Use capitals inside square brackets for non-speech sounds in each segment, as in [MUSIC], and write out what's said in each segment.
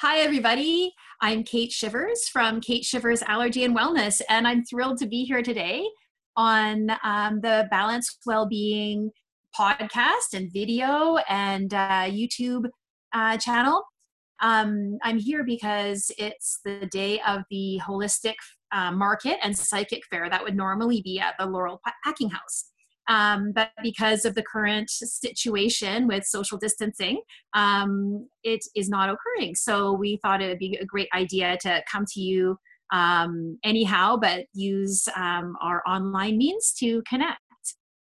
Hi, everybody. I'm Kate Shivers from Kate Shivers Allergy and Wellness, and I'm thrilled to be here today on um, the Balanced Wellbeing podcast and video and uh, YouTube uh, channel. Um, I'm here because it's the day of the holistic uh, market and psychic fair that would normally be at the Laurel Packing House. Um, but because of the current situation with social distancing, um, it is not occurring. So we thought it would be a great idea to come to you um, anyhow, but use um, our online means to connect.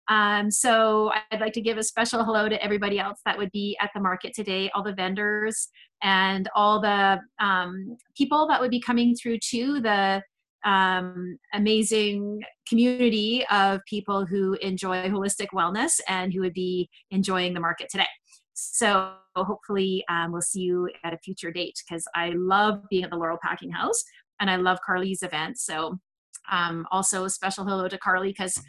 Um, so I'd like to give a special hello to everybody else that would be at the market today, all the vendors and all the um, people that would be coming through to the um, amazing community of people who enjoy holistic wellness and who would be enjoying the market today. So hopefully um, we'll see you at a future date because I love being at the Laurel Packing House and I love Carly's event. So um, also a special hello to Carly because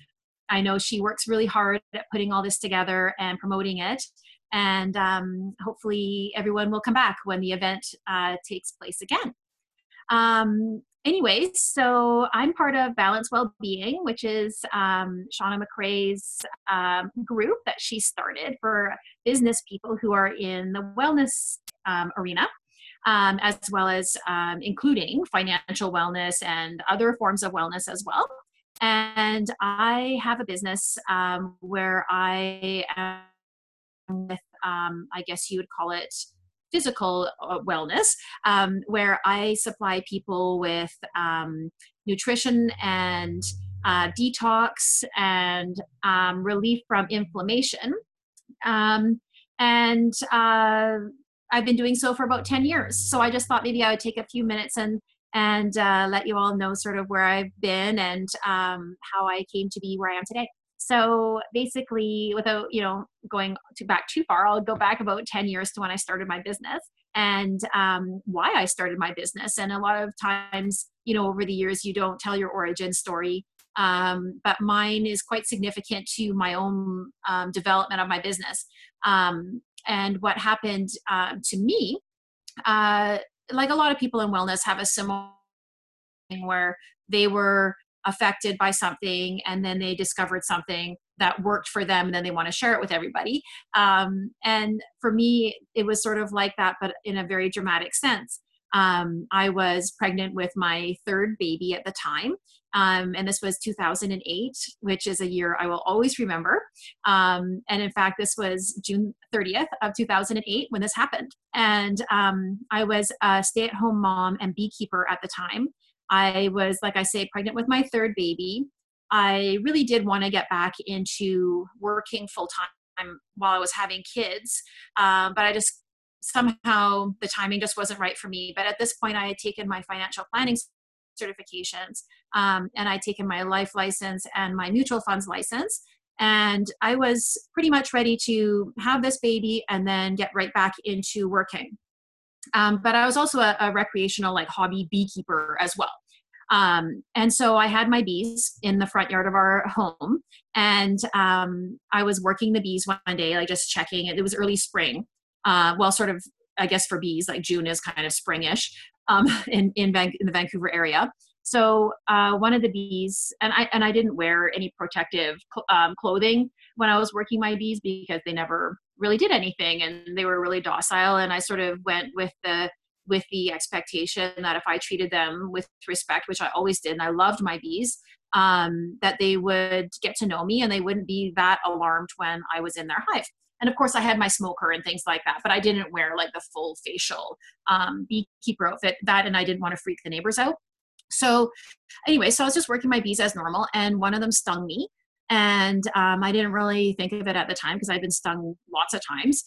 I know she works really hard at putting all this together and promoting it. And um, hopefully everyone will come back when the event uh, takes place again. Um, anyways, so I'm part of Balance Wellbeing, which is um, Shauna McRae's um, group that she started for business people who are in the wellness um, arena. Um, as well as um, including financial wellness and other forms of wellness as well. And I have a business um, where I am with, I guess you would call it physical uh, wellness, um, where I supply people with um, nutrition and uh, detox and um, relief from inflammation. Um, and uh, I've been doing so for about 10 years. So I just thought maybe I would take a few minutes and and uh, let you all know sort of where I've been and um, how I came to be where I am today so basically without you know going back too far i'll go back about 10 years to when i started my business and um, why i started my business. And a lot of times you know over the years you don't tell your origin story um, but mine is quite significant to my own um, development of my business. Um, and what happened uh, to me uh, like a lot of people in wellness have a similar thing where they were affected by something and then they discovered something that worked for them and then they want to share it with everybody. Um, and for me it was sort of like that but in a very dramatic sense. Um, i was pregnant with my third baby at the time um, and this was 2008 which is a year i will always remember. Um, and in fact this was june 30th of 2008 when this happened. And um, i was a stay-at-home mom and beekeeper at the time I was, like I say, pregnant with my third baby. I really did want to get back into working full time while I was having kids, um, but I just somehow the timing just wasn't right for me. But at this point, I had taken my financial planning certifications um, and I'd taken my life license and my mutual funds license. And I was pretty much ready to have this baby and then get right back into working. Um, but I was also a, a, recreational, like hobby beekeeper as well. Um, and so I had my bees in the front yard of our home, and um, I was working the bees one day, like just checking. It it was early spring, uh, well, sort of, I guess for bees, like June is kind of springish um, [LAUGHS] in in, Van- in the Vancouver area. So uh, one of the bees, and I and I didn't wear any protective cl- um, clothing when I was working my bees because they never really did anything and they were really docile and i sort of went with the with the expectation that if i treated them with respect which i always did and i loved my bees um, that they would get to know me and they wouldn't be that alarmed when i was in their hive. And of course i had my smoker and things like that but i didn't wear like the full facial um, beekeeper outfit that and i didn't want to freak the neighbors out. So anyway so i was just working my bees as normal and one of them stung me and um, i didn't really think of it at the time because i'd been stung lots of times.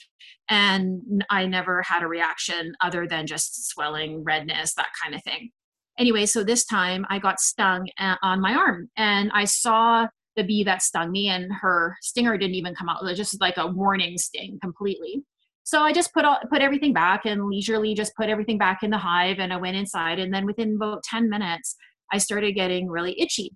And i never had a reaction other than just swelling redness that kind of thing. Anyway so this time i got stung uh, on my arm. And i saw the bee that stung me and her stinger didn't even come out. It was just like a warning sting completely. So i just put all, put everything back and leisurely just put everything back in the hive and i went inside. And then within about 10 minutes i started getting really itchy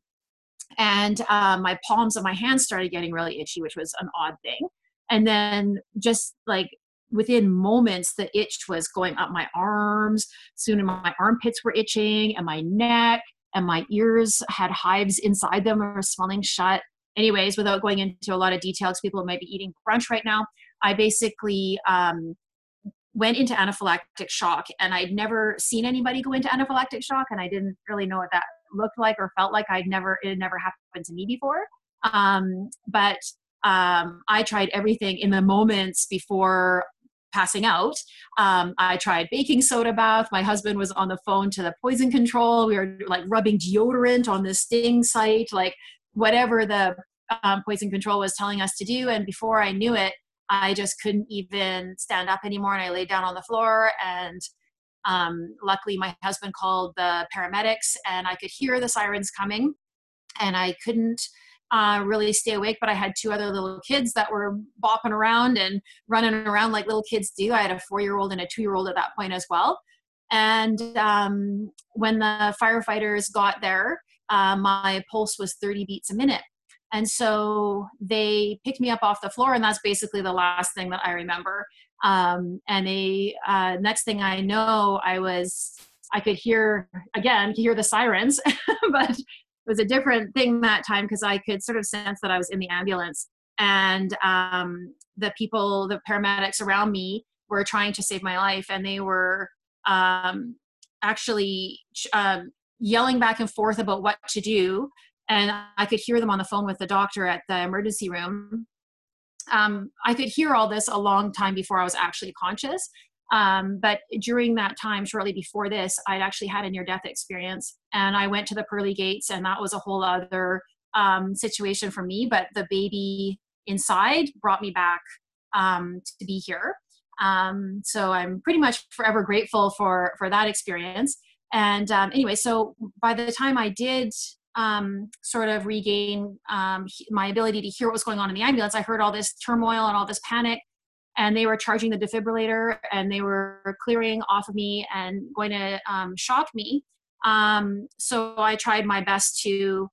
and um, my palms of my hands started getting really itchy which was an odd thing. And then just like within moments the itch was going up my arms. Soon my armpits were itching and my neck and my ears had hives inside them or swelling shut. Anyways without going into a lot of details people might be eating brunch right now i basically um, went into anaphylactic shock. And i'd never seen anybody go into anaphylactic shock and i didn't really know what that looked like or felt like i'd never it had never happened to me before um, but um, i tried everything in the moments before passing out. Um, I tried baking soda bath. My husband was on the phone to the poison control. We were like rubbing deodorant on the sting site, like whatever the um, poison control was telling us to do. And before I knew it, I just couldn't even stand up anymore. And I laid down on the floor. And um, luckily, my husband called the paramedics, and I could hear the sirens coming. And I couldn't uh, really stay awake. But I had two other little kids that were bopping around and running around like little kids do. I had a four year old and a two year old at that point as well. And um, when the firefighters got there, uh, my pulse was 30 beats a minute. And so they picked me up off the floor, and that's basically the last thing that I remember. Um, and they, uh, next thing I know, I was, I could hear again, could hear the sirens, [LAUGHS] but it was a different thing that time because I could sort of sense that I was in the ambulance and um, the people, the paramedics around me were trying to save my life and they were um, actually um, yelling back and forth about what to do. And I could hear them on the phone with the doctor at the emergency room. Um, I could hear all this a long time before I was actually conscious. Um, but during that time, shortly before this, I'd actually had a near death experience and I went to the pearly gates, and that was a whole other um, situation for me. But the baby inside brought me back um, to be here. Um, so I'm pretty much forever grateful for for that experience. And um, anyway, so by the time I did um, sort of regain um, my ability to hear what was going on in the ambulance, I heard all this turmoil and all this panic and they were charging the defibrillator and they were clearing off of me and going to um, shock me. Um, so I tried my best to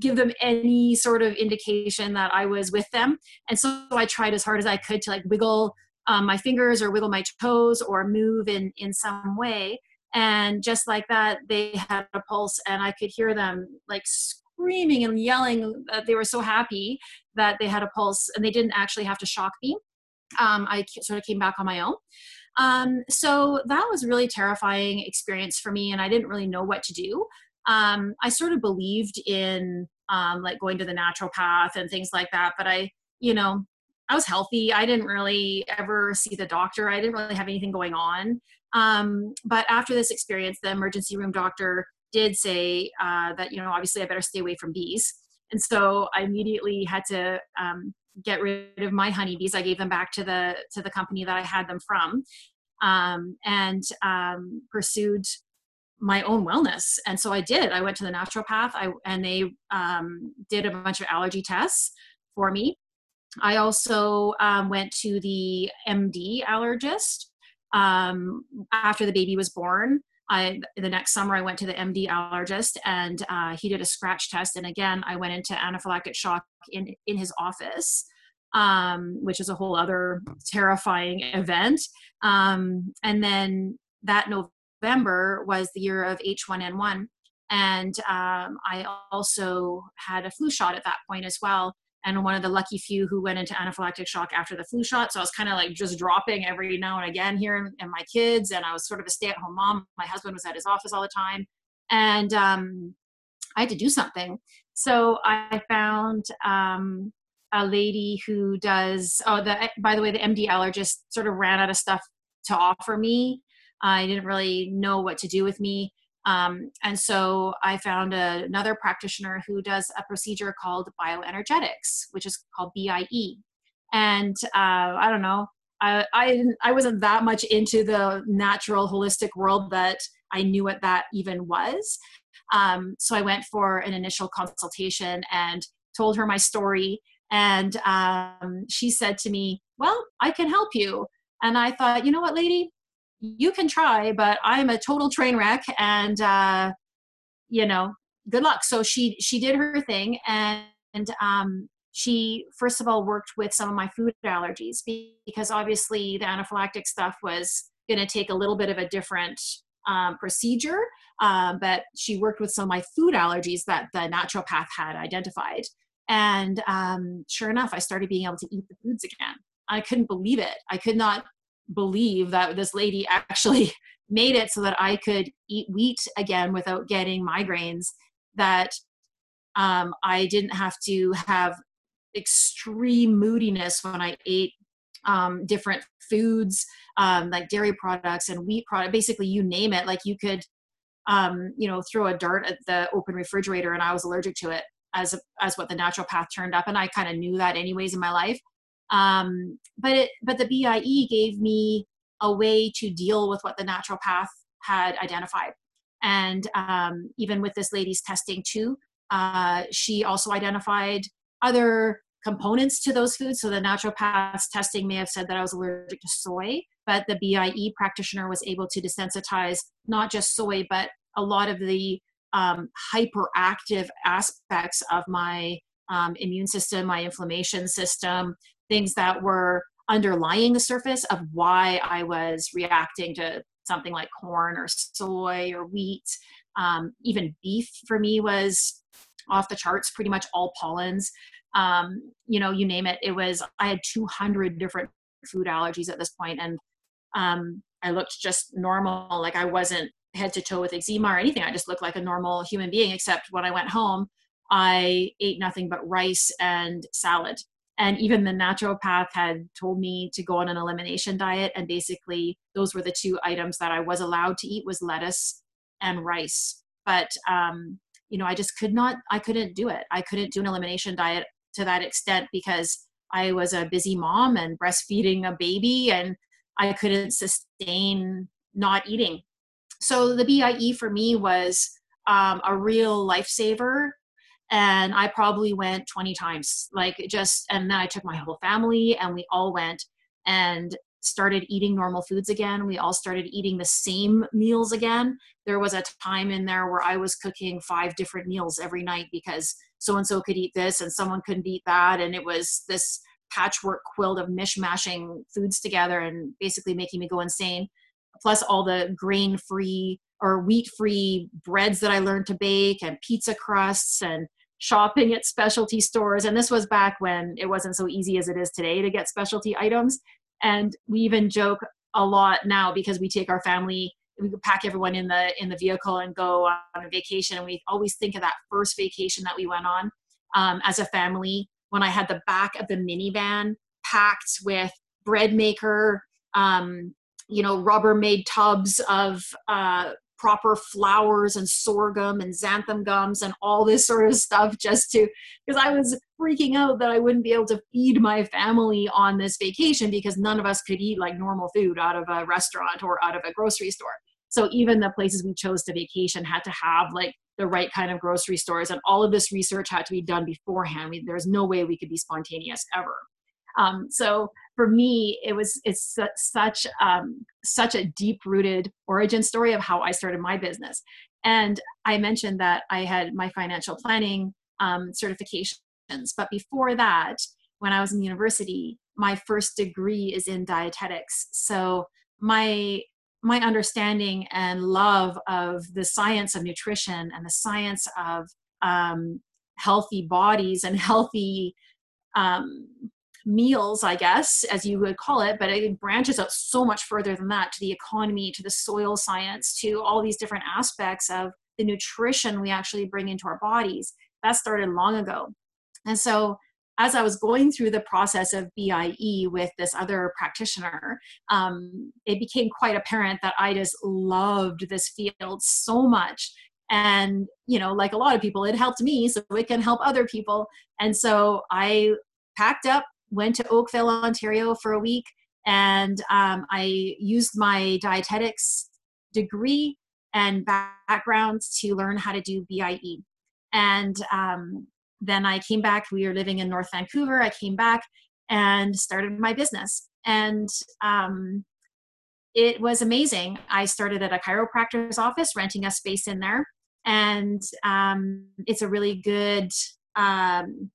give them any sort of indication that I was with them. And so I tried as hard as I could to like wiggle um, my fingers or wiggle my toes or move in, in some way. And just like that, they had a pulse and I could hear them like screaming and yelling that they were so happy that they had a pulse and they didn't actually have to shock me um, I sort of came back on my own. Um, so that was really terrifying experience for me, and I didn't really know what to do. Um, I sort of believed in um, like going to the naturopath and things like that, but I, you know, I was healthy. I didn't really ever see the doctor. I didn't really have anything going on. Um, but after this experience, the emergency room doctor did say uh, that you know obviously I better stay away from bees. And so I immediately had to um, get rid of my honeybees. I gave them back to the to the company that I had them from, um, and um, pursued my own wellness. And so I did. I went to the naturopath. I and they um, did a bunch of allergy tests for me. I also um, went to the MD allergist um, after the baby was born. I, the next summer, I went to the MD allergist and uh, he did a scratch test. And again, I went into anaphylactic shock in, in his office, um, which is a whole other terrifying event. Um, and then that November was the year of H1N1. And um, I also had a flu shot at that point as well and one of the lucky few who went into anaphylactic shock after the flu shot. So I was kind of like just dropping every now and again here and my kids, and I was sort of a stay-at-home mom. My husband was at his office all the time, and um, I had to do something. So I found um, a lady who does. Oh, the by the way, the MD allergist sort of ran out of stuff to offer me. I didn't really know what to do with me. Um, and so I found a, another practitioner who does a procedure called bioenergetics, which is called BIE. And uh, I don't know, I, I, I wasn't that much into the natural holistic world that I knew what that even was. Um, so I went for an initial consultation and told her my story. And um, she said to me, Well, I can help you. And I thought, you know what, lady, you can try, but I'm a total train wreck and, uh, you know, good luck. So she, she did her thing and, um, she first of all worked with some of my food allergies because obviously the anaphylactic stuff was going to take a little bit of a different um, procedure um, but she worked with some of my food allergies that the naturopath had identified. And um, sure enough i started being able to eat the foods again. I couldn't believe it. I could not believe that this lady [LAUGHS] actually made it so that i could eat wheat again without getting migraines that um, i didn't have to have extreme moodiness when I ate um, different foods, um, like dairy products and wheat product. Basically, you name it. Like you could, um, you know, throw a dart at the open refrigerator, and I was allergic to it as as what the naturopath turned up, and I kind of knew that anyways in my life. Um, but it, but the BIE gave me a way to deal with what the naturopath had identified, and um, even with this lady's testing too, uh, she also identified other components to those foods. So the naturopath's testing may have said that I was allergic to soy, but the BIE practitioner was able to desensitize not just soy, but a lot of the um, hyperactive aspects of my um, immune system, my inflammation system, things that were underlying the surface of why I was reacting to something like corn or soy or wheat. Um, even beef for me was off the charts, pretty much all pollens. Um, you know, you name it. It was, I had 200 different food allergies at this point, and um, I looked just normal. Like I wasn't head to toe with eczema or anything. I just looked like a normal human being, except when I went home, I ate nothing but rice and salad. And even the naturopath had told me to go on an elimination diet. And basically, those were the two items that I was allowed to eat was lettuce and rice. But um, you know i just could not i couldn't do it i couldn't do an elimination diet to that extent because i was a busy mom and breastfeeding a baby and i couldn't sustain not eating so the bie for me was um, a real lifesaver and i probably went 20 times like just and then i took my whole family and we all went and started eating normal foods again. We all started eating the same meals again. There was a time in there where I was cooking five different meals every night because so and so could eat this and someone couldn't eat that. And it was this patchwork quilt of mishmashing foods together and basically making me go insane. Plus, all the grain free or wheat free breads that I learned to bake and pizza crusts and shopping at specialty stores. And this was back when it wasn't so easy as it is today to get specialty items and we even joke a lot now because we take our family we pack everyone in the in the vehicle and go on a vacation and we always think of that first vacation that we went on um, as a family when i had the back of the minivan packed with bread maker um, you know Rubbermaid tubs of uh, proper flours and sorghum and xanthan gums and all this sort of stuff just to because I was freaking out that I wouldn't be able to feed my family on this vacation because none of us could eat like normal food out of a restaurant or out of a grocery store. So even the places we chose to vacation had to have like the right kind of grocery stores and all of this research had to be done beforehand. We, there's no way we could be spontaneous ever. Um, so for me, it was it's such um, such a deep rooted origin story of how I started my business. And I mentioned that I had my financial planning um, certifications, but before that, when I was in university, my first degree is in dietetics. So my my understanding and love of the science of nutrition and the science of um, healthy bodies and [LAUGHS] healthy um, meals, I guess, as you would call it, but it branches out so much further than that to the economy, to the soil science, to all these different aspects of the nutrition we actually bring into our bodies. That started long ago. And so, as I was going through the process of BIE with this other practitioner, um, it became quite apparent that I just loved this field so much and you know like a lot of people it helped me so it can help other people and so i packed up went to Oakville, Ontario for a week, and um, I used my dietetics degree and background to learn how to do BIE. And um, then I came back. We were living in North Vancouver. I came back and started my business. And um, it was amazing. I started at a chiropractor's office, renting a space in there. And um, it's a really good um,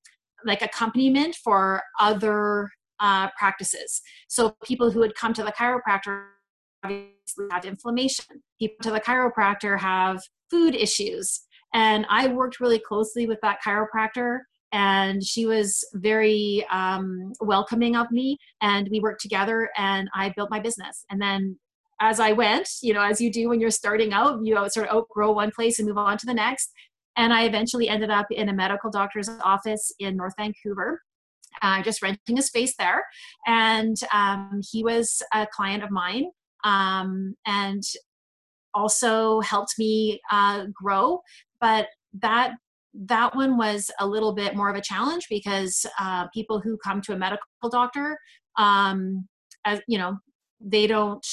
like accompaniment for other uh, practices. So people who would come to the chiropractor obviously have inflammation. People to the chiropractor have food issues. And I worked really closely with that chiropractor and she was very um, welcoming of me and we worked together and i built my business and then as i went you know as you do when you're starting out you sort of outgrow one place and move on to the next and i eventually ended up in a medical doctor's office in north vancouver. Uh, just renting a space there. And um, he was a client of mine um, and also helped me uh, grow. But that that one was a little bit more of a challenge because uh, people who come to a medical doctor, um, as you know, they don't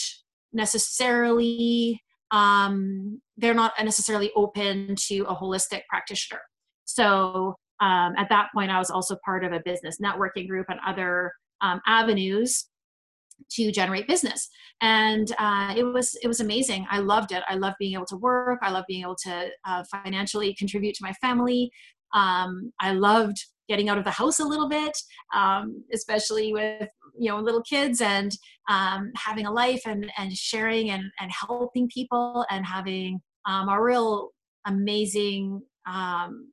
necessarily um, they're not necessarily open to a holistic practitioner. So um, at that point, I was also part of a business networking group and other um, avenues to generate business. And uh, it was it was amazing. I loved it. I loved being able to work. I loved being able to uh, financially contribute to my family. Um, i loved getting out of the house a little bit um, especially with you know little kids and um, having a life and and sharing and and helping people and having um, a real amazing um,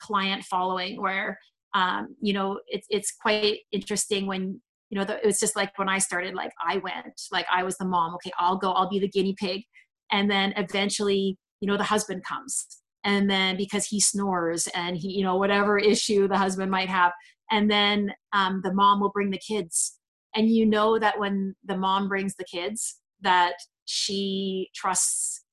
client following where um, you know it's it's quite interesting when you know, the, it was just like when I started, like I went, like I was the mom. Okay, I'll go. I'll be the guinea pig, and then eventually, you know, the husband comes, and then because he snores and he, you know, whatever issue the husband might have, and then um, the mom will bring the kids, and you know that when the mom brings the kids, that she trusts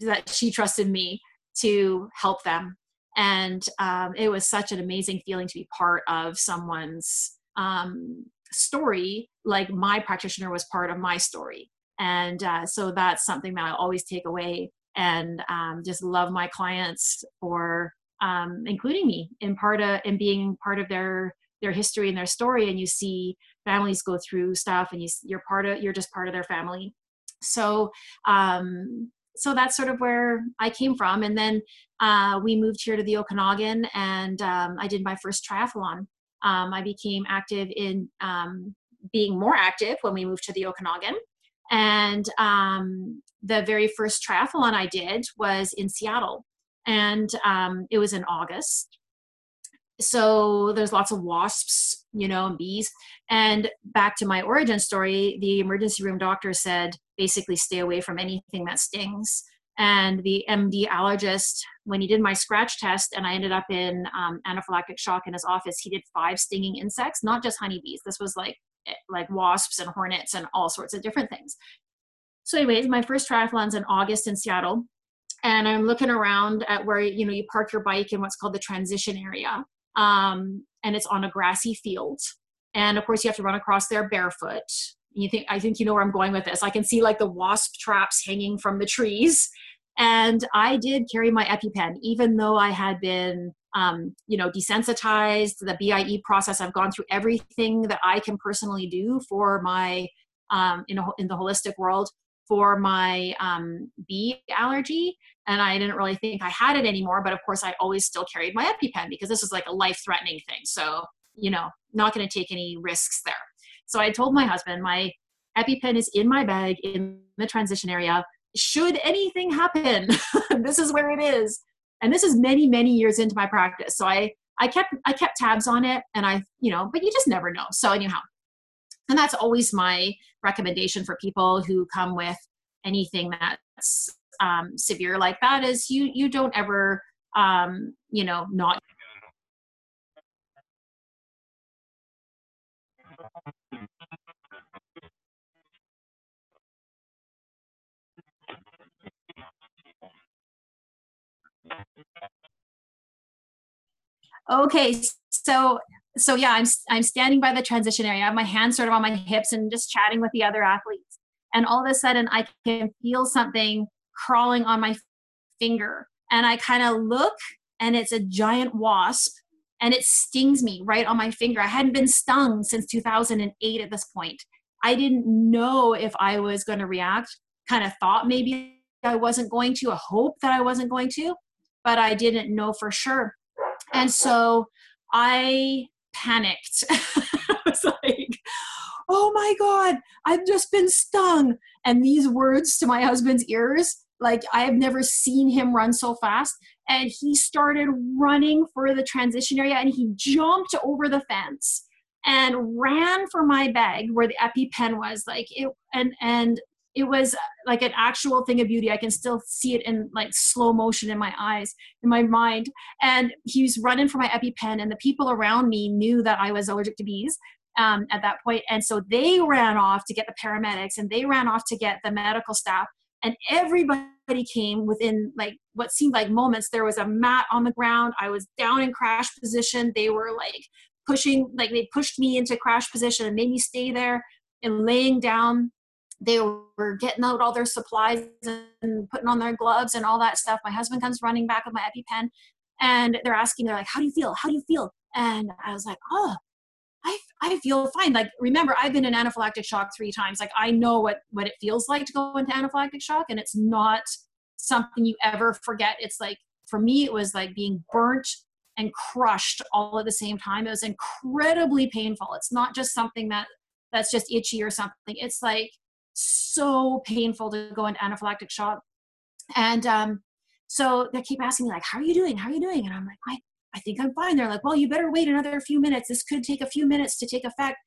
that she trusted me to help them. And um, it was such an amazing feeling to be part of someone's um, story like my practitioner was part of my story. And uh, so that's something that i always take away and um, just love my clients for um, including me in part of in being part of their their history and their story and you see families go through stuff and you, you're part of you're just part of their family so um, so that's sort of where i came from and then uh, we moved here to the okanagan and um, i did my first triathlon um, I became active in um, being more active when we moved to the Okanagan. And um, the very first triathlon I did was in Seattle, and um, it was in August. So there's lots of wasps, you know, and bees. And back to my origin story, the emergency room doctor said basically stay away from anything that stings and the MD allergist, when he did my scratch test and I ended up in um, anaphylactic shock in his office, he did five stinging insects, not just honeybees. This was like like wasps and hornets and all sorts of different things. So, anyways, my first triathlon's in August in Seattle, and I'm looking around at where you know you park your bike in what's called the transition area, um, and it's on a grassy field. And of course, you have to run across there barefoot you think i think you know where i'm going with this i can see like the wasp traps hanging from the trees and i did carry my epipen even though i had been um, you know desensitized the bie process i've gone through everything that i can personally do for my um, in, a, in the holistic world for my um, bee allergy and i didn't really think i had it anymore but of course i always still carried my epipen because this is like a life threatening thing so you know not going to take any risks there so I told my husband, my EpiPen is in my bag in the transition area. Should anything happen, [LAUGHS] this is where it is. And this is many, many years into my practice. So I, I kept, I kept tabs on it and I, you know, but you just never know. So anyhow, and that's always my recommendation for people who come with anything that's um, severe like that is you, you don't ever, um, you know, not Okay, so so yeah, I'm I'm standing by the transition area. I have my hands sort of on my hips and just chatting with the other athletes. And all of a sudden, I can feel something crawling on my finger, and I kind of look, and it's a giant wasp, and it stings me right on my finger. I hadn't been stung since 2008 at this point. I didn't know if I was going to react. Kind of thought maybe I wasn't going to. I hope that I wasn't going to, but I didn't know for sure. And so I panicked. [LAUGHS] I was like, oh my God, I've just been stung. And these words to my husband's ears, like I have never seen him run so fast. And he started running for the transition area and he jumped over the fence and ran for my bag where the EpiPen was. Like it and and it was like an actual thing of beauty. I can still see it in like slow motion in my eyes, in my mind. And he was running for my EpiPen, and the people around me knew that I was allergic to bees um, at that point. And so they ran off to get the paramedics and they ran off to get the medical staff. And everybody came within like what seemed like moments. There was a mat on the ground. I was down in crash position. They were like pushing, like they pushed me into crash position and made me stay there and laying down they were getting out all their supplies and putting on their gloves and all that stuff. My husband comes running back with my EpiPen and they're asking, they're like, how do you feel? How do you feel? And I was like, oh, I, I feel fine. Like, remember, I've been in anaphylactic shock three times. Like, I know what, what it feels like to go into anaphylactic shock, and it's not something you ever forget. It's like, for me, it was like being burnt and crushed all at the same time. It was incredibly painful. It's not just something that that's just itchy or something. It's like so painful to go into anaphylactic shock. And um, so they keep asking me like, how are you doing? How are you doing? And I'm like, I, I think I'm fine. They're like, well, you better wait another few minutes. This could take a few minutes to take effect.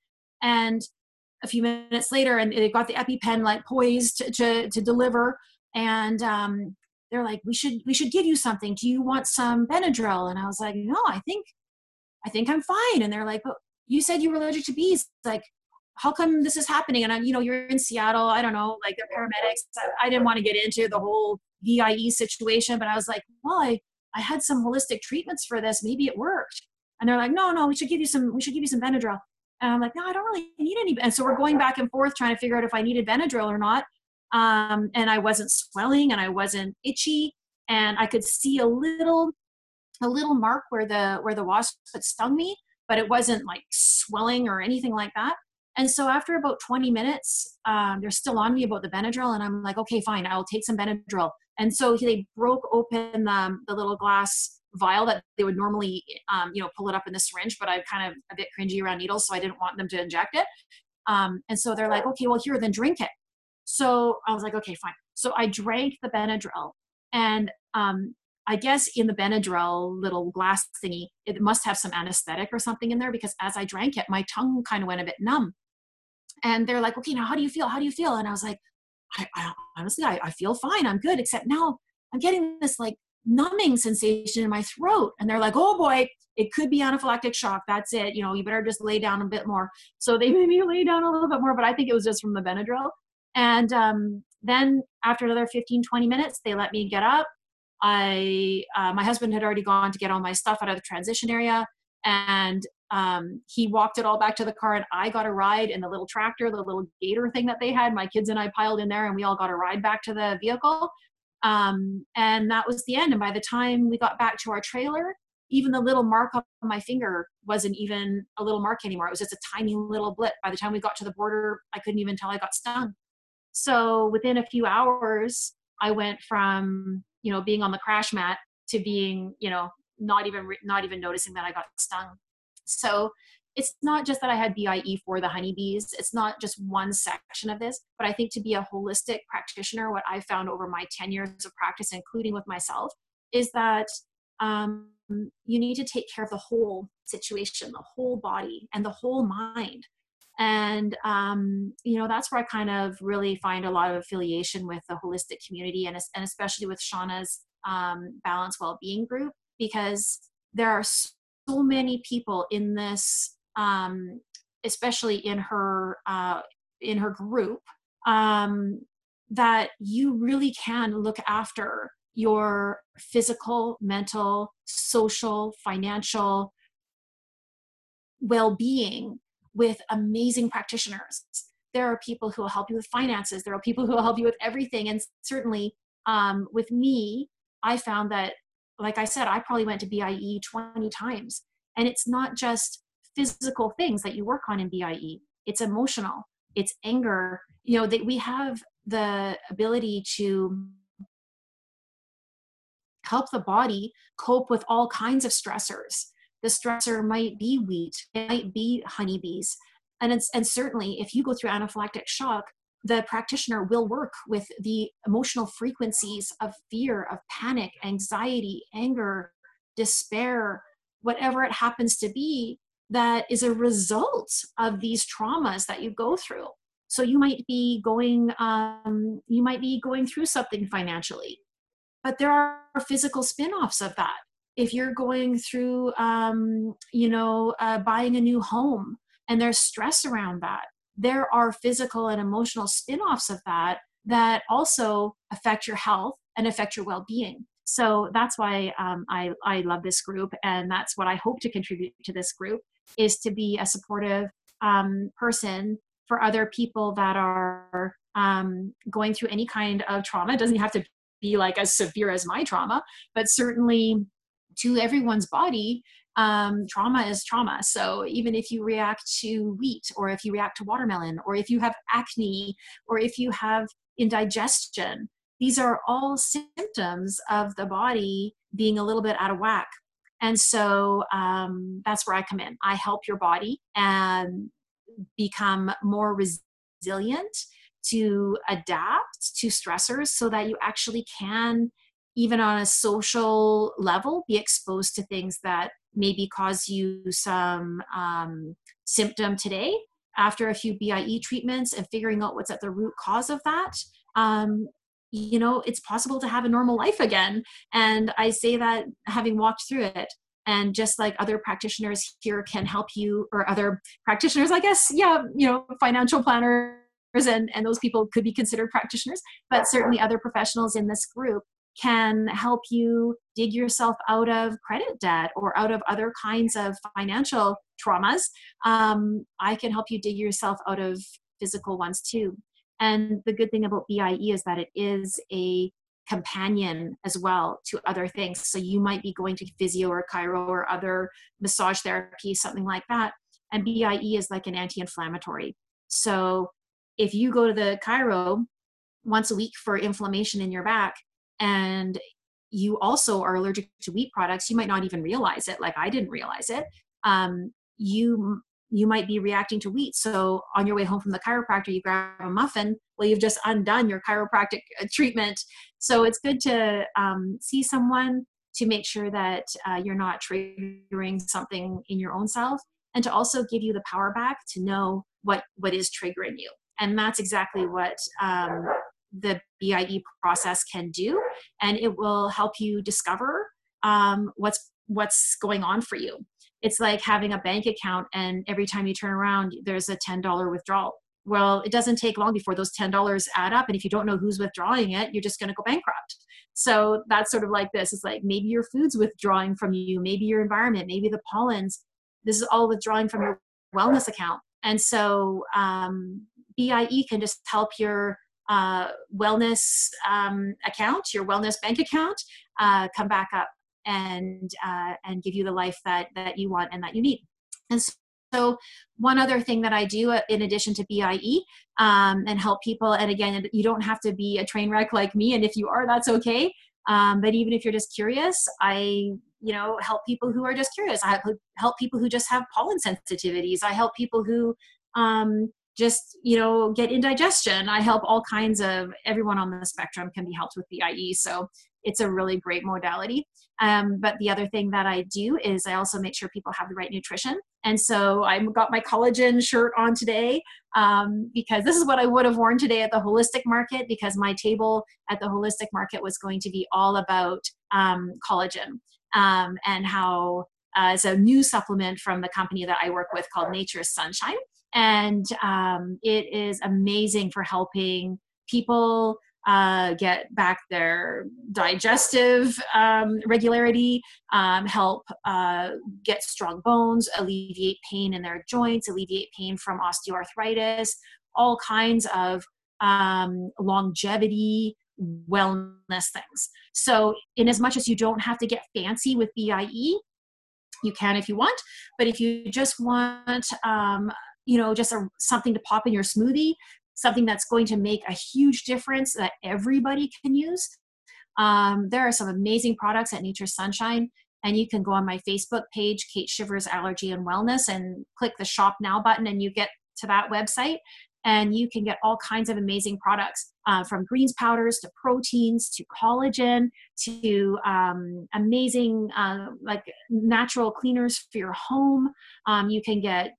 And a few minutes later, and they've got the EpiPen like poised to, to, to deliver. And um, they're like, we should, we should give you something. Do you want some Benadryl? And I was like, no, I think, I think I'm fine. And they're like, but you said you were allergic to bees. Like, how come this is happening? And I'm, you know, you're in Seattle. I don't know, like they're paramedics. I, I didn't want to get into the whole BIE situation, but I was like, well, I, I had some holistic treatments for this. Maybe it worked. And they're like, no, no, we should give you some, we should give you some Benadryl. And I'm like, no, I don't really need any. And so we're going back and forth trying to figure out if I needed Benadryl or not. Um, and I wasn't swelling and I wasn't itchy. And I could see a little, a little mark where the, where the wasp had stung me, but it wasn't like swelling or anything like that. And so after about 20 minutes, um, they're still on me about the Benadryl, and I'm like, okay, fine, I'll take some Benadryl. And so they broke open um, the little glass vial that they would normally, um, you know, pull it up in the syringe, but I'm kind of a bit cringy around needles, so I didn't want them to inject it. Um, and so they're like, okay, well, here, then drink it. So I was like, okay, fine. So I drank the Benadryl, and um, I guess in the Benadryl little glass thingy, it must have some anesthetic or something in there because as I drank it, my tongue kind of went a bit numb and they're like okay now how do you feel? How do you feel? And i was like I, I honestly I, I feel fine. I'm good except now i'm getting this like numbing sensation in my throat. And they're like oh boy it could be anaphylactic shock. That's it. You know you better just lay down a bit more. So they [LAUGHS] made me lay down a little bit more but i think it was just from the benadryl. And um, then after another 15 20 minutes they let me get up. I uh, my husband had already gone to get all my stuff out of the transition area and um, he walked it all back to the car and i got a ride in the little tractor the little gator thing that they had. My kids and i piled in there and we all got a ride back to the vehicle. Um, and that was the end. And by the time we got back to our trailer even the little mark on my finger wasn't even a little mark anymore. It was just a tiny little blip. By the time we got to the border i couldn't even tell i got stung. So within a few hours i went from you know being on the crash mat to being you know not even not even noticing that I got stung. So it's not just that I had BIE for the honeybees. It's not just one section of this, but I think to be a holistic practitioner, what I found over my 10 years of practice, including with myself, is that um, you need to take care of the whole situation, the whole body, and the whole mind. And, um, you know, that's where I kind of really find a lot of affiliation with the holistic community and, and especially with Shauna's um, Balance Well-Being group because there are so many people in this um, especially in her uh, in her group um, that you really can look after your physical mental social financial well-being with amazing practitioners. There are people who will help you with finances. There are people who will help you with everything. And certainly um, with me i found that like I said, I probably went to BIE 20 times. And it's not just physical things that you work on in BIE, it's emotional, it's anger. You know, that we have the ability to help the body cope with all kinds of stressors the stressor might be wheat, it might be honeybees. And, it's, and certainly, if you go through anaphylactic shock, the practitioner will work with the emotional frequencies of fear, of panic, anxiety, anger, despair, whatever it happens to be, that is a result of these traumas that you go through. So you might be going, um, you might be going through something financially, but there are physical spin-offs of that if you're going through um, you know uh, buying a new home and there's stress around that there are physical and emotional spin-offs of that that also affect your health and affect your well-being. So that's why um, I, I love this group and that's what i hope to contribute to this group is to be a supportive um, person for other people that are um, going through any kind of trauma. It doesn't have to be like as severe as my trauma but certainly to everyone's body um, trauma is trauma. So even if you react to wheat or if you react to watermelon or if you have acne or if you have indigestion these are all symptoms of the body being a little bit out of whack. And so um, that's where i come in. I help your body and become more resilient to adapt to stressors so that you actually can even on a social level be exposed to things that maybe cause you some um, symptom today after a few bie treatments and figuring out what's at the root cause of that um, you know it's possible to have a normal life again. And i say that having walked through it and just like other practitioners here can help you or other practitioners i guess yeah you know financial planners and, and those people could be considered practitioners but certainly other professionals in this group can help you dig yourself out of credit debt or out of other kinds of financial traumas. Um, I can help you dig yourself out of physical ones too. And the good thing about BIE is that it is a companion as well to other things. So you might be going to physio or chiro or other massage therapy, something like that. And BIE is like an anti inflammatory. So if you go to the chiro once a week for inflammation in your back, and you also are allergic to wheat products you might not even realize it like i didn't realize it um, you you might be reacting to wheat. So on your way home from the chiropractor you grab a muffin well you've just undone your chiropractic uh, treatment. So it's good to um, see someone to make sure that uh, you're not triggering something in your own self and to also give you the power back to know what what is triggering you. And that's exactly what um, the BIE process can do, and it will help you discover um, what's what's going on for you. It's like having a bank account, and every time you turn around, there's a ten dollar withdrawal. Well, it doesn't take long before those ten dollars add up, and if you don't know who's withdrawing it, you're just going to go bankrupt. So that's sort of like this. It's like maybe your food's withdrawing from you, maybe your environment, maybe the pollens. This is all withdrawing from your wellness account, and so um, BIE can just help your uh, wellness um, account, your wellness bank account, uh, come back up and uh, and give you the life that that you want and that you need. And so, one other thing that I do uh, in addition to BIE um, and help people, and again, you don't have to be a train wreck like me, and if you are, that's okay. Um, but even if you're just curious, I you know help people who are just curious. I help people who just have pollen sensitivities. I help people who um, just you know get indigestion. I help all kinds of everyone on the spectrum can be helped with BIE so it's a really great modality. Um, but the other thing that i do is i also make sure people have the right nutrition. And so i got my collagen shirt on today um, because this is what i would have worn today at the holistic market because my table at the holistic market was going to be all about um, collagen um, and how uh, as a new supplement from the company that i work with called nature's sunshine and um, it is amazing for helping people uh, get back their digestive um, regularity, um, help uh, get strong bones, alleviate pain in their joints, alleviate pain from osteoarthritis, all kinds of um, longevity wellness things. So, in as much as you don't have to get fancy with BIE, you can if you want, but if you just want um, you know just a, something to pop in your smoothie something that's going to make a huge difference that everybody can use um, there are some amazing products at nature sunshine And you can go on my Facebook page, Kate Shivers Allergy and Wellness, and click the Shop Now button, and you get to that website. And you can get all kinds of amazing products uh, from greens powders to proteins to collagen to um, amazing uh, like natural cleaners for your home. Um, you can get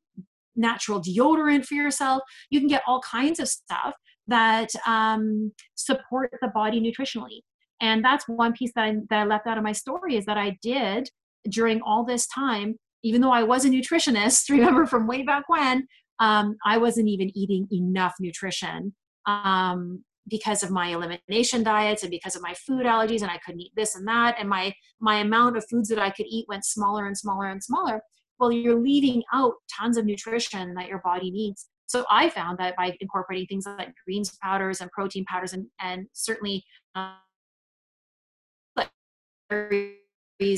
natural deodorant for yourself. You can get all kinds of stuff that um, support the body nutritionally. And that's one piece that I, that I left out of my story is that I did during all this time, even though I was a nutritionist, [LAUGHS] remember from way back when, um, I wasn't even eating enough nutrition um, because of my elimination diets and because of my food allergies, and I couldn't eat this and that, and my my amount of foods that I could eat went smaller and smaller and smaller. Well, you're leaving out tons of nutrition that your body needs. So I found that by incorporating things like greens powders and protein powders and, and certainly uh,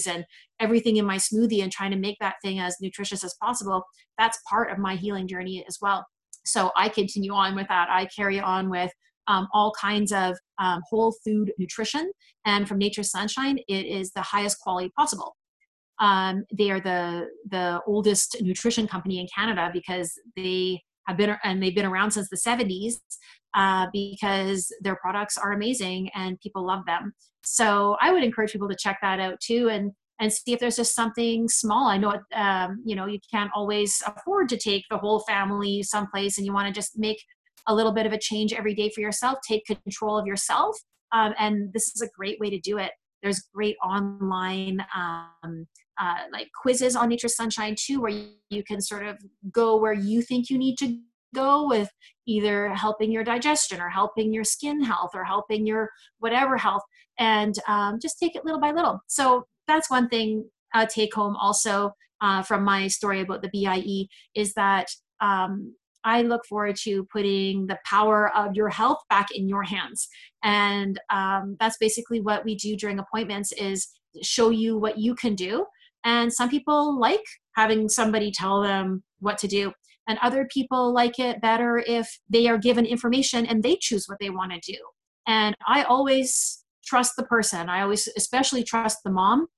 and everything in my smoothie and trying to make that thing as nutritious as possible, that's part of my healing journey as well. So I continue on with that. I carry on with um, all kinds of um, whole food nutrition. And from Nature's Sunshine, it is the highest quality possible. Um, they are the the oldest nutrition company in Canada because they have been and they've been around since the 70s uh, because their products are amazing and people love them. So I would encourage people to check that out too and and see if there's just something small. I know um, you know you can't always afford to take the whole family someplace, and you want to just make a little bit of a change every day for yourself. Take control of yourself, um, and this is a great way to do it. There's great online um, uh, like quizzes on Nature Sunshine too, where you can sort of go where you think you need to go with either helping your digestion or helping your skin health or helping your whatever health, and um, just take it little by little. So that's one thing uh, take home also uh, from my story about the BIE is that um, I look forward to putting the power of your health back in your hands. And um, that's basically what we do during appointments is show you what you can do. And some people like having somebody tell them what to do. And other people like it better if they are given information and they choose what they want to do. And I always trust the person. I always especially trust the mom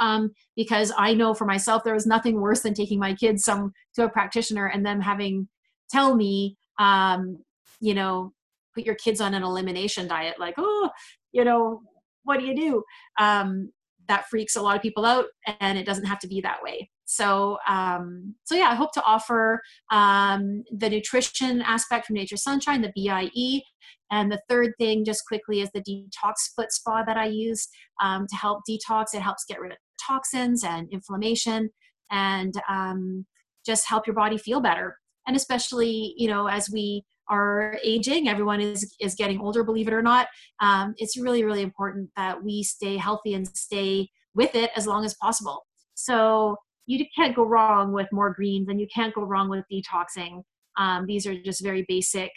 um, because I know for myself there is nothing worse than taking my kids some to a practitioner and them having tell me, um, you know, put your kids on an elimination diet. Like, oh, you know, what do you do? Um, that freaks a lot of people out, and it doesn't have to be that way. So, um, so yeah, I hope to offer um, the nutrition aspect from Nature Sunshine, the BIE, and the third thing, just quickly, is the detox foot spa that I use um, to help detox. It helps get rid of toxins and inflammation and um, just help your body feel better. And especially, you know, as we are aging, everyone is, is getting older, believe it or not. Um, it's really, really important that we stay healthy and stay with it as long as possible. So you can't go wrong with more greens and you can't go wrong with detoxing. Um, these are just very basic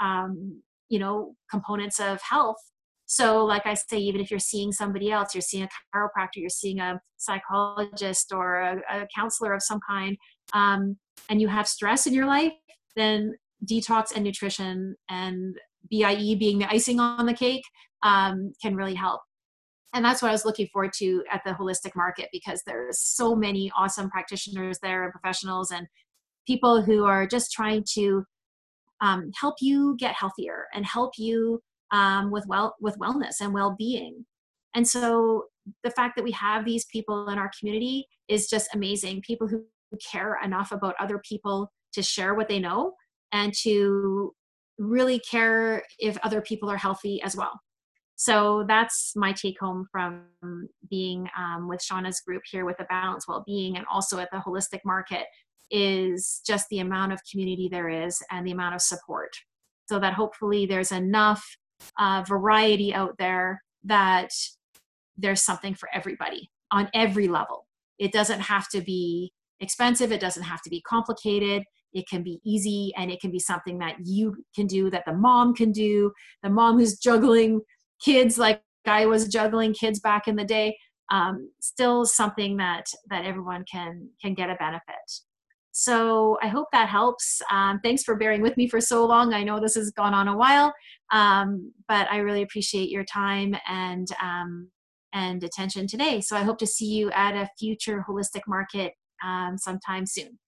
um, you know components of health so like i say even if you're seeing somebody else you're seeing a chiropractor you're seeing a psychologist or a, a counselor of some kind um, and you have stress in your life then detox and nutrition and bie being the icing on the cake um, can really help. And that's what i was looking forward to at the holistic market because there's so many awesome practitioners there and professionals and people who are just trying to um, help you get healthier and help you um, with well with wellness and well-being. And so the fact that we have these people in our community is just amazing. People who care enough about other people to share what they know and to really care if other people are healthy as well so that's my take home from being um, with shauna's group here with the balance well-being and also at the holistic market is just the amount of community there is and the amount of support. So that hopefully there's enough uh, variety out there that there's something for everybody on every level. It doesn't have to be expensive, it doesn't have to be complicated. It can be easy and it can be something that you can do, that the mom can do, the mom who's juggling kids like I was juggling kids back in the day. Um, still something that that everyone can can get a benefit so I hope that helps. Um, thanks for bearing with me for so long. I know this has gone on a while, um, but I really appreciate your time and um, and attention today. So I hope to see you at a future holistic market um, sometime soon.